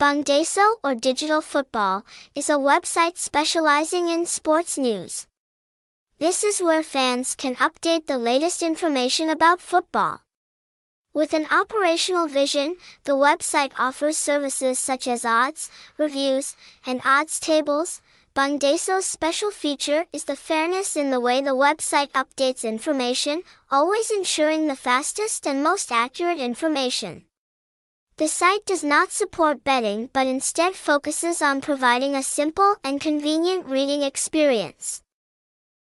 Bongdaso or Digital Football is a website specializing in sports news. This is where fans can update the latest information about football. With an operational vision, the website offers services such as odds, reviews, and odds tables. Bongdaso's special feature is the fairness in the way the website updates information, always ensuring the fastest and most accurate information. The site does not support betting but instead focuses on providing a simple and convenient reading experience.